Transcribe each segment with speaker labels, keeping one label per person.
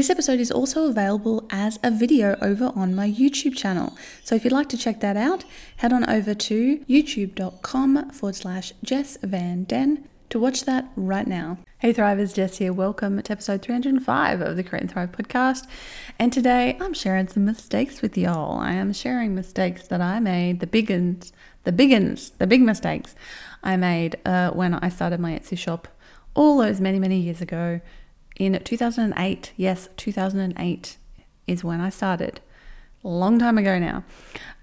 Speaker 1: This episode is also available as a video over on my YouTube channel. So if you'd like to check that out, head on over to youtube.com forward slash Jess Van Den to watch that right now. Hey Thrivers, Jess here. Welcome to episode 305 of the Create and Thrive podcast. And today I'm sharing some mistakes with y'all. I am sharing mistakes that I made, the big uns, the big uns, the big mistakes I made uh, when I started my Etsy shop all those many, many years ago in 2008. Yes, 2008 is when I started. Long time ago now.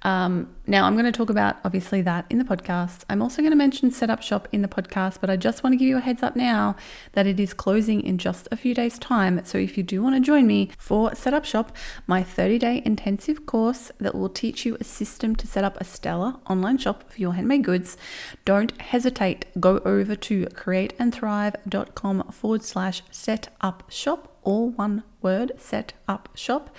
Speaker 1: Um, now, I'm going to talk about obviously that in the podcast. I'm also going to mention Setup Shop in the podcast, but I just want to give you a heads up now that it is closing in just a few days' time. So, if you do want to join me for Setup Shop, my 30 day intensive course that will teach you a system to set up a stellar online shop for your handmade goods, don't hesitate. Go over to createandthrive.com forward slash set up shop, all one word, set up shop.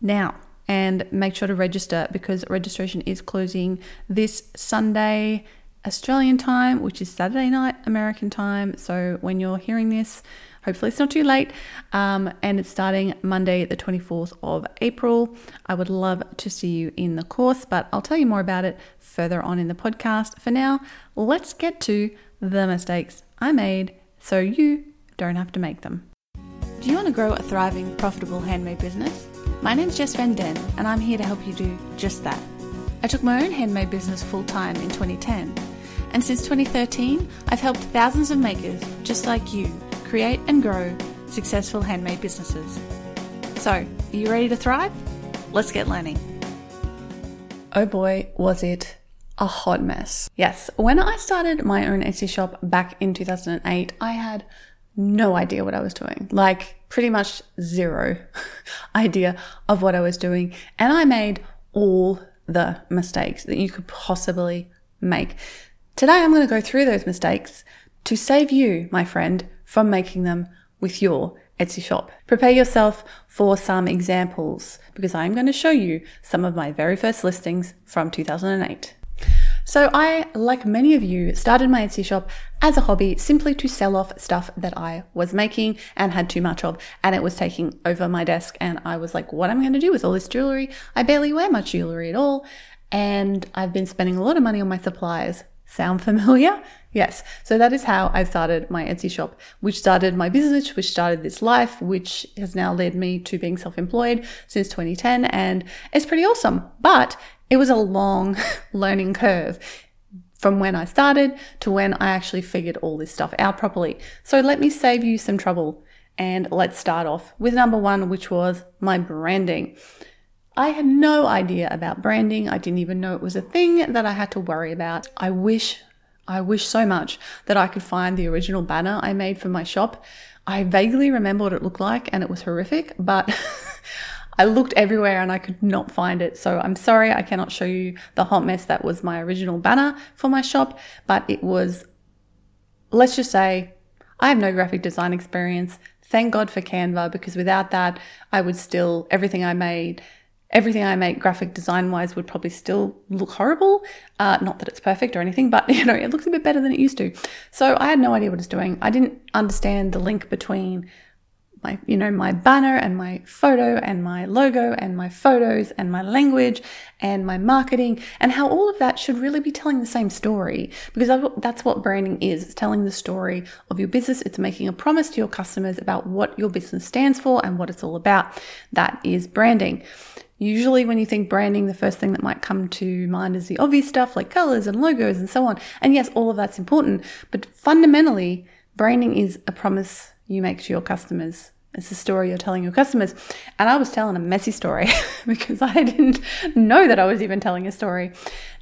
Speaker 1: Now, and make sure to register because registration is closing this Sunday Australian time, which is Saturday night American time. So when you're hearing this, hopefully it's not too late. Um, and it's starting Monday, the 24th of April. I would love to see you in the course, but I'll tell you more about it further on in the podcast. For now, let's get to the mistakes I made so you don't have to make them. Do you want to grow a thriving, profitable handmade business? My name's Jess Van Den, and I'm here to help you do just that. I took my own handmade business full time in 2010, and since 2013, I've helped thousands of makers just like you create and grow successful handmade businesses. So, are you ready to thrive? Let's get learning. Oh boy, was it a hot mess. Yes, when I started my own Etsy shop back in 2008, I had no idea what I was doing. Like, pretty much zero idea of what I was doing. And I made all the mistakes that you could possibly make. Today, I'm going to go through those mistakes to save you, my friend, from making them with your Etsy shop. Prepare yourself for some examples because I'm going to show you some of my very first listings from 2008. So, I, like many of you, started my Etsy shop as a hobby simply to sell off stuff that I was making and had too much of, and it was taking over my desk. And I was like, what am I going to do with all this jewelry? I barely wear much jewelry at all. And I've been spending a lot of money on my supplies. Sound familiar? Yes. So that is how I started my Etsy shop, which started my business, which started this life, which has now led me to being self employed since 2010. And it's pretty awesome. But it was a long learning curve from when I started to when I actually figured all this stuff out properly. So let me save you some trouble and let's start off with number one, which was my branding. I had no idea about branding. I didn't even know it was a thing that I had to worry about. I wish, I wish so much that I could find the original banner I made for my shop. I vaguely remember what it looked like and it was horrific, but I looked everywhere and I could not find it. So I'm sorry I cannot show you the hot mess that was my original banner for my shop, but it was, let's just say, I have no graphic design experience. Thank God for Canva because without that, I would still, everything I made, everything I make graphic design wise would probably still look horrible. Uh, not that it's perfect or anything, but you know, it looks a bit better than it used to. So I had no idea what it's doing. I didn't understand the link between my you know my banner and my photo and my logo and my photos and my language and my marketing and how all of that should really be telling the same story. Because that's what branding is. It's telling the story of your business. It's making a promise to your customers about what your business stands for and what it's all about. That is branding. Usually, when you think branding, the first thing that might come to mind is the obvious stuff like colors and logos and so on. And yes, all of that's important, but fundamentally, branding is a promise you make to your customers. It's a story you're telling your customers. And I was telling a messy story because I didn't know that I was even telling a story.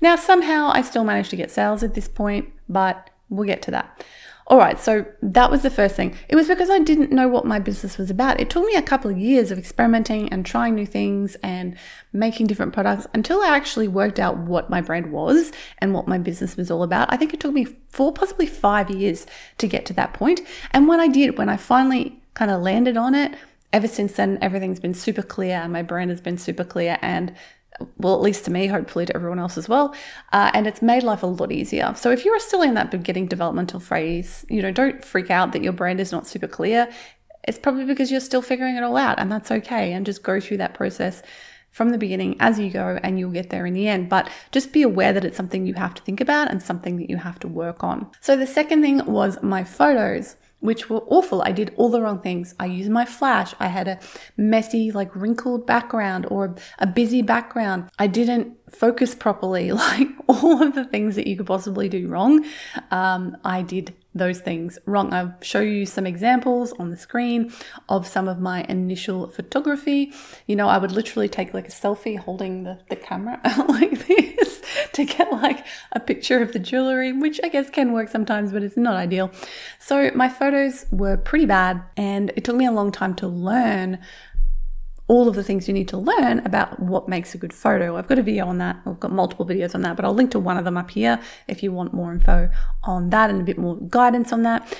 Speaker 1: Now, somehow I still managed to get sales at this point, but we'll get to that. All right, so that was the first thing. It was because I didn't know what my business was about. It took me a couple of years of experimenting and trying new things and making different products until I actually worked out what my brand was and what my business was all about. I think it took me four, possibly five years to get to that point. And when I did, when I finally kind of landed on it, ever since then, everything's been super clear and my brand has been super clear. And well, at least to me, hopefully to everyone else as well. Uh, and it's made life a lot easier. So if you're still in that beginning developmental phase, you know, don't freak out that your brand is not super clear. it's probably because you're still figuring it all out, and that's okay. And just go through that process from the beginning as you go, and you'll get there in the end. But just be aware that it's something you have to think about and something that you have to work on. So, the second thing was my photos which were awful. I did all the wrong things. I used my flash. I had a messy, like wrinkled background or a busy background. I didn't focus properly, like all of the things that you could possibly do wrong. Um, I did those things wrong. I'll show you some examples on the screen of some of my initial photography. You know, I would literally take like a selfie holding the, the camera out like this to get like a picture of the jewelry, which I guess can work sometimes, but it's not ideal. So my photos were pretty bad and it took me a long time to learn all of the things you need to learn about what makes a good photo. I've got a video on that. I've got multiple videos on that, but I'll link to one of them up here if you want more info on that and a bit more guidance on that.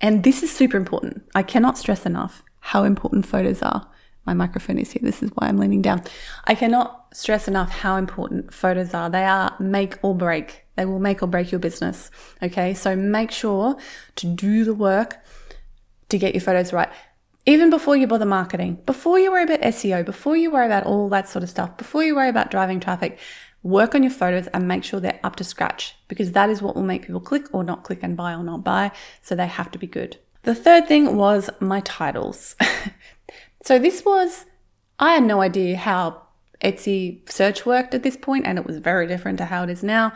Speaker 1: And this is super important. I cannot stress enough how important photos are. My microphone is here. This is why I'm leaning down. I cannot stress enough how important photos are. They are make or break. They will make or break your business. Okay. So make sure to do the work to get your photos right even before you bother marketing, before you worry about SEO, before you worry about all that sort of stuff, before you worry about driving traffic, work on your photos and make sure they're up to scratch because that is what will make people click or not click and buy or not buy. So they have to be good. The third thing was my titles. so this was, I had no idea how Etsy search worked at this point, and it was very different to how it is now.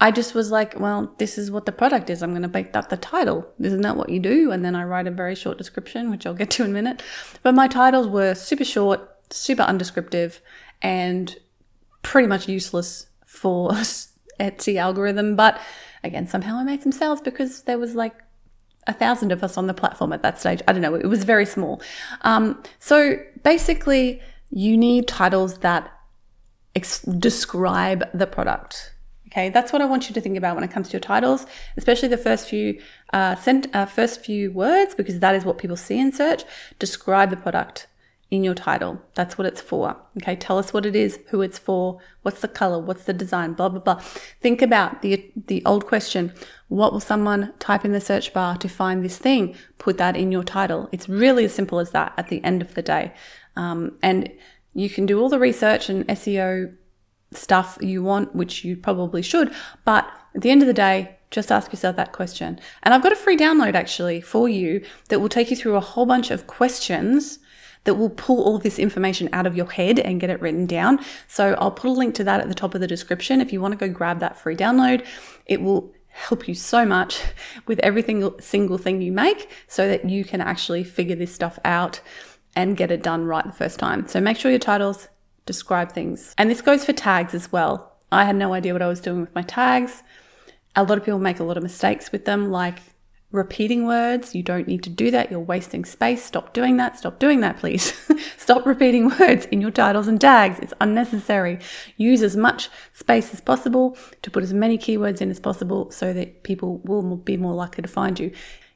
Speaker 1: I just was like, well, this is what the product is. I'm going to make that the title. Isn't that what you do? And then I write a very short description, which I'll get to in a minute. But my titles were super short, super undescriptive, and pretty much useless for Etsy algorithm. But again, somehow I made some sales because there was like a thousand of us on the platform at that stage. I don't know. It was very small. Um, so basically, you need titles that ex- describe the product. Okay, that's what I want you to think about when it comes to your titles, especially the first few uh, sent, uh, first few words, because that is what people see in search. Describe the product in your title. That's what it's for. Okay, tell us what it is, who it's for, what's the color, what's the design, blah blah blah. Think about the the old question: What will someone type in the search bar to find this thing? Put that in your title. It's really as simple as that. At the end of the day. Um, and you can do all the research and SEO stuff you want, which you probably should. But at the end of the day, just ask yourself that question. And I've got a free download actually for you that will take you through a whole bunch of questions that will pull all this information out of your head and get it written down. So I'll put a link to that at the top of the description. If you want to go grab that free download, it will help you so much with every single thing you make so that you can actually figure this stuff out and get it done right the first time. So make sure your titles describe things. And this goes for tags as well. I had no idea what I was doing with my tags. A lot of people make a lot of mistakes with them, like repeating words. You don't need to do that. You're wasting space. Stop doing that. Stop doing that, please. Stop repeating words in your titles and tags. It's unnecessary. Use as much space as possible to put as many keywords in as possible so that people will be more likely to find you.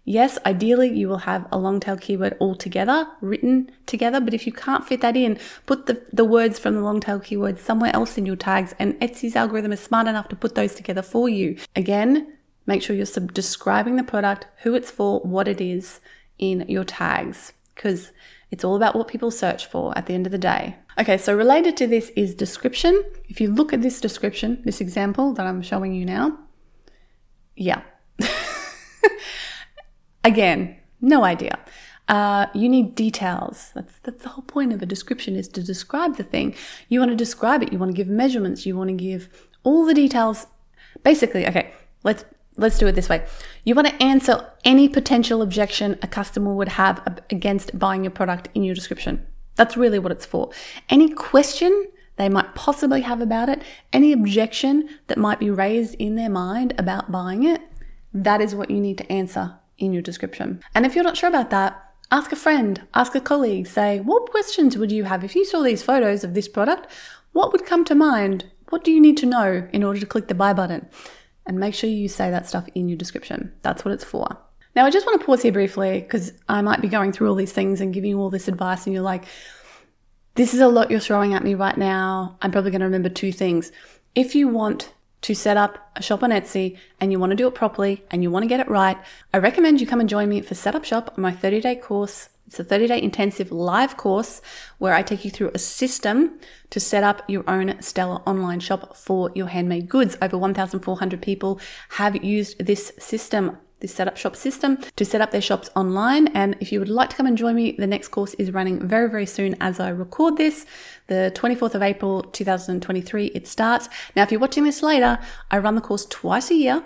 Speaker 1: Yes, ideally you will have a long tail keyword all together, written together, but if you can't fit that in, put the, the words from the long tail keywords somewhere else in your tags and Etsy's algorithm is smart enough to put those together for you. Again, make sure you're sub- describing the product, who it's for, what it is in your tags, because it's all about what people search for at the end of the day. Okay, so related to this is description. If you look at this description, this example that I'm showing you now, yeah. Again, no idea. Uh, you need details. That's that's the whole point of a description is to describe the thing. You want to describe it. You want to give measurements. You want to give all the details. Basically, okay. Let's let's do it this way. You want to answer any potential objection a customer would have against buying your product in your description. That's really what it's for. Any question they might possibly have about it, any objection that might be raised in their mind about buying it, that is what you need to answer in your description. And if you're not sure about that, ask a friend, ask a colleague, say, what questions would you have if you saw these photos of this product? What would come to mind? What do you need to know in order to click the buy button? And make sure you say that stuff in your description. That's what it's for. Now, I just want to pause here briefly because I might be going through all these things and giving you all this advice, and you're like, this is a lot you're throwing at me right now. I'm probably going to remember two things. If you want to set up a shop on Etsy and you want to do it properly and you want to get it right, I recommend you come and join me for Setup Shop, my 30 day course It's a 30 day intensive live course where I take you through a system to set up your own stellar online shop for your handmade goods. Over 1,400 people have used this system this setup shop system to set up their shops online. And if you would like to come and join me, the next course is running very, very soon as I record this. The 24th of April 2023, it starts. Now, if you're watching this later, I run the course twice a year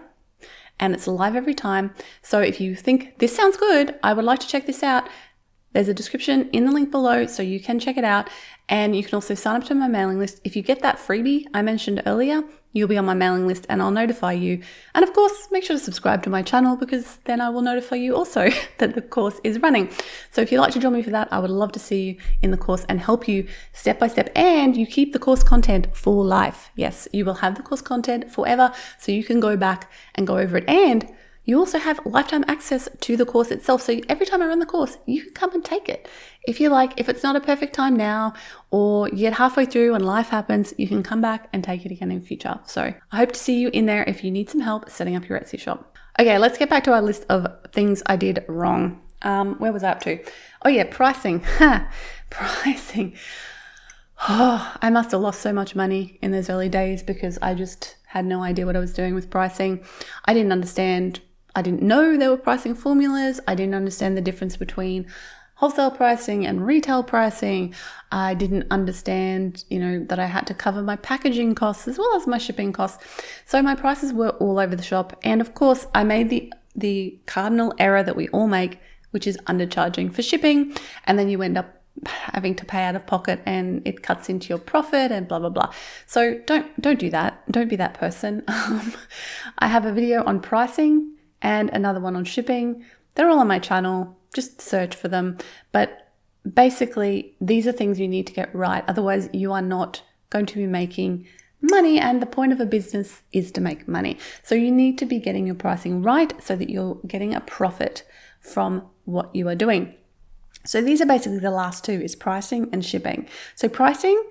Speaker 1: and it's live every time. So if you think this sounds good, I would like to check this out. There's a description in the link below so you can check it out. And you can also sign up to my mailing list. If you get that freebie I mentioned earlier, you'll be on my mailing list and I'll notify you. And of course, make sure to subscribe to my channel because then I will notify you also that the course is running. So if you'd like to join me for that, I would love to see you in the course and help you step by step. And you keep the course content for life. Yes, you will have the course content forever so you can go back and go over it. And you also have lifetime access to the course itself. So every time I run the course, you can come and take it. If you like, if it's not a perfect time now, or you get halfway through and life happens, you can come back and take it again in future. So I hope to see you in there if you need some help setting up your Etsy shop. Okay, let's get back to our list of things I did wrong. Um, where was I up to? Oh yeah, pricing. pricing. Oh, I must have lost so much money in those early days because I just had no idea what I was doing with pricing. I didn't understand I didn't know there were pricing formulas. I didn't understand the difference between wholesale pricing and retail pricing. I didn't understand, you know, that I had to cover my packaging costs as well as my shipping costs. So my prices were all over the shop. And of course, I made the the cardinal error that we all make, which is undercharging for shipping, and then you end up having to pay out of pocket and it cuts into your profit and blah blah blah. So don't don't do that. Don't be that person. Um, I have a video on pricing and another one on shipping. They're all on my channel. Just search for them. But basically, these are things you need to get right. Otherwise, you are not going to be making money. And the point of a business is to make money. So you need to be getting your pricing right so that you're getting a profit from what you are doing. So these are basically the last two is pricing and shipping. So pricing,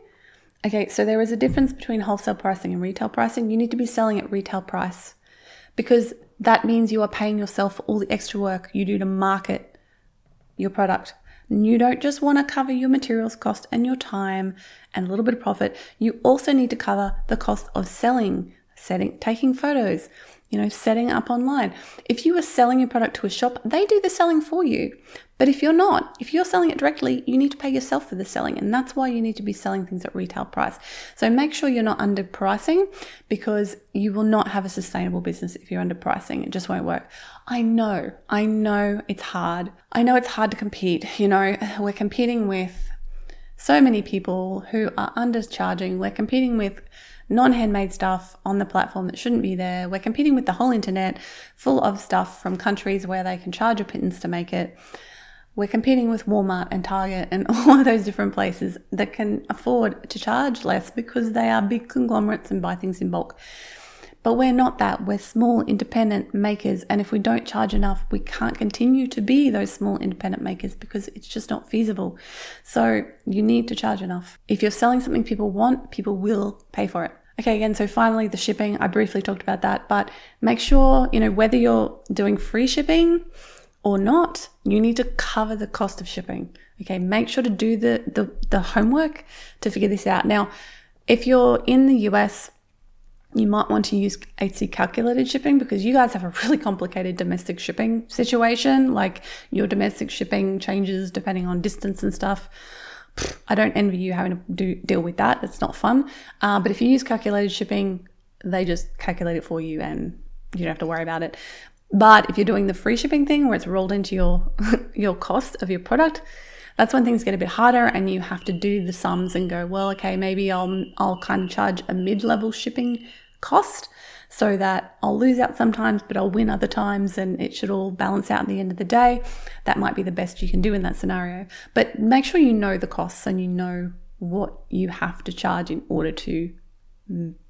Speaker 1: okay, so there is a difference between wholesale pricing and retail pricing. You need to be selling at retail price because that means you are paying yourself for all the extra work you do to market your product. You don't just want to cover your materials cost and your time and a little bit of profit. You also need to cover the cost of selling, setting, taking photos, you know, setting up online. If you are selling your product to a shop, they do the selling for you. But if you're not, if you're selling it directly, you need to pay yourself for the selling. And that's why you need to be selling things at retail price. So make sure you're not underpricing because you will not have a sustainable business if you're underpricing. It just won't work. I know, I know it's hard. I know it's hard to compete. You know, we're competing with so many people who are undercharging. We're competing with non handmade stuff on the platform that shouldn't be there. We're competing with the whole internet full of stuff from countries where they can charge a pittance to make it. We're competing with Walmart and Target and all of those different places that can afford to charge less because they are big conglomerates and buy things in bulk. But we're not that. We're small independent makers. And if we don't charge enough, we can't continue to be those small independent makers because it's just not feasible. So you need to charge enough. If you're selling something people want, people will pay for it. Okay, again, so finally the shipping, I briefly talked about that, but make sure, you know, whether you're doing free shipping or not, you need to cover the cost of shipping. Okay, make sure to do the, the, the homework to figure this out. Now, if you're in the US, you might want to use Etsy calculated shipping because you guys have a really complicated domestic shipping situation. Like your domestic shipping changes depending on distance and stuff. I don't envy you having to do, deal with that. It's not fun. Uh, but if you use calculated shipping, they just calculate it for you and you don't have to worry about it. But if you're doing the free shipping thing where it's rolled into your your cost of your product, that's when things get a bit harder and you have to do the sums and go, well, okay, maybe I'll I'll kind of charge a mid-level shipping cost so that I'll lose out sometimes, but I'll win other times and it should all balance out at the end of the day. That might be the best you can do in that scenario. But make sure you know the costs and you know what you have to charge in order to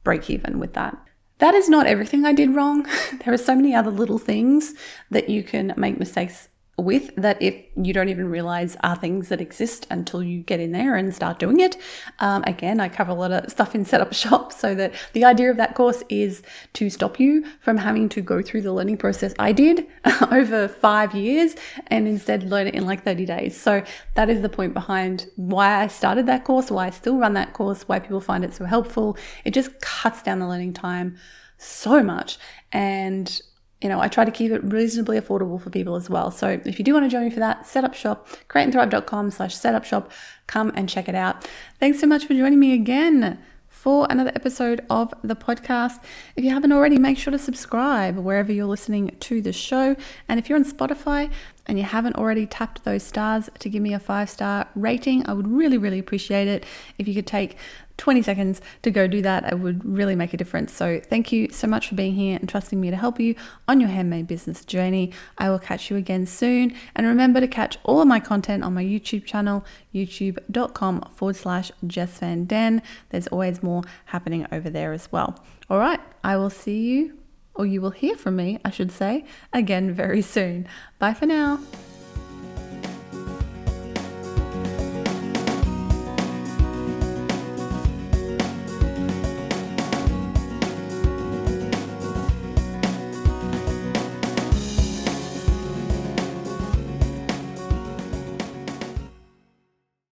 Speaker 1: break even with that. That is not everything I did wrong. there are so many other little things that you can make mistakes with that if you don't even realize are things that exist until you get in there and start doing it. Um, again, I cover a lot of stuff in Setup Shop, so that the idea of that course is to stop you from having to go through the learning process I did over five years and instead learn it in like 30 days. So that is the point behind why I started that course, why I still run that course, why people find it so helpful. It just cuts down the learning time so much. And you know, I try to keep it reasonably affordable for people as well. So if you do want to join me for that, setup shop, createandthrive.com slash setup shop, come and check it out. Thanks so much for joining me again for another episode of the podcast. If you haven't already, make sure to subscribe wherever you're listening to the show. And if you're on Spotify and you haven't already tapped those stars to give me a five star rating, I would really, really appreciate it if you could take 20 seconds to go do that. It would really make a difference. So, thank you so much for being here and trusting me to help you on your handmade business journey. I will catch you again soon. And remember to catch all of my content on my YouTube channel, youtube.com forward slash Jess Van Den. There's always more happening over there as well. All right, I will see you, or you will hear from me, I should say, again very soon. Bye for now.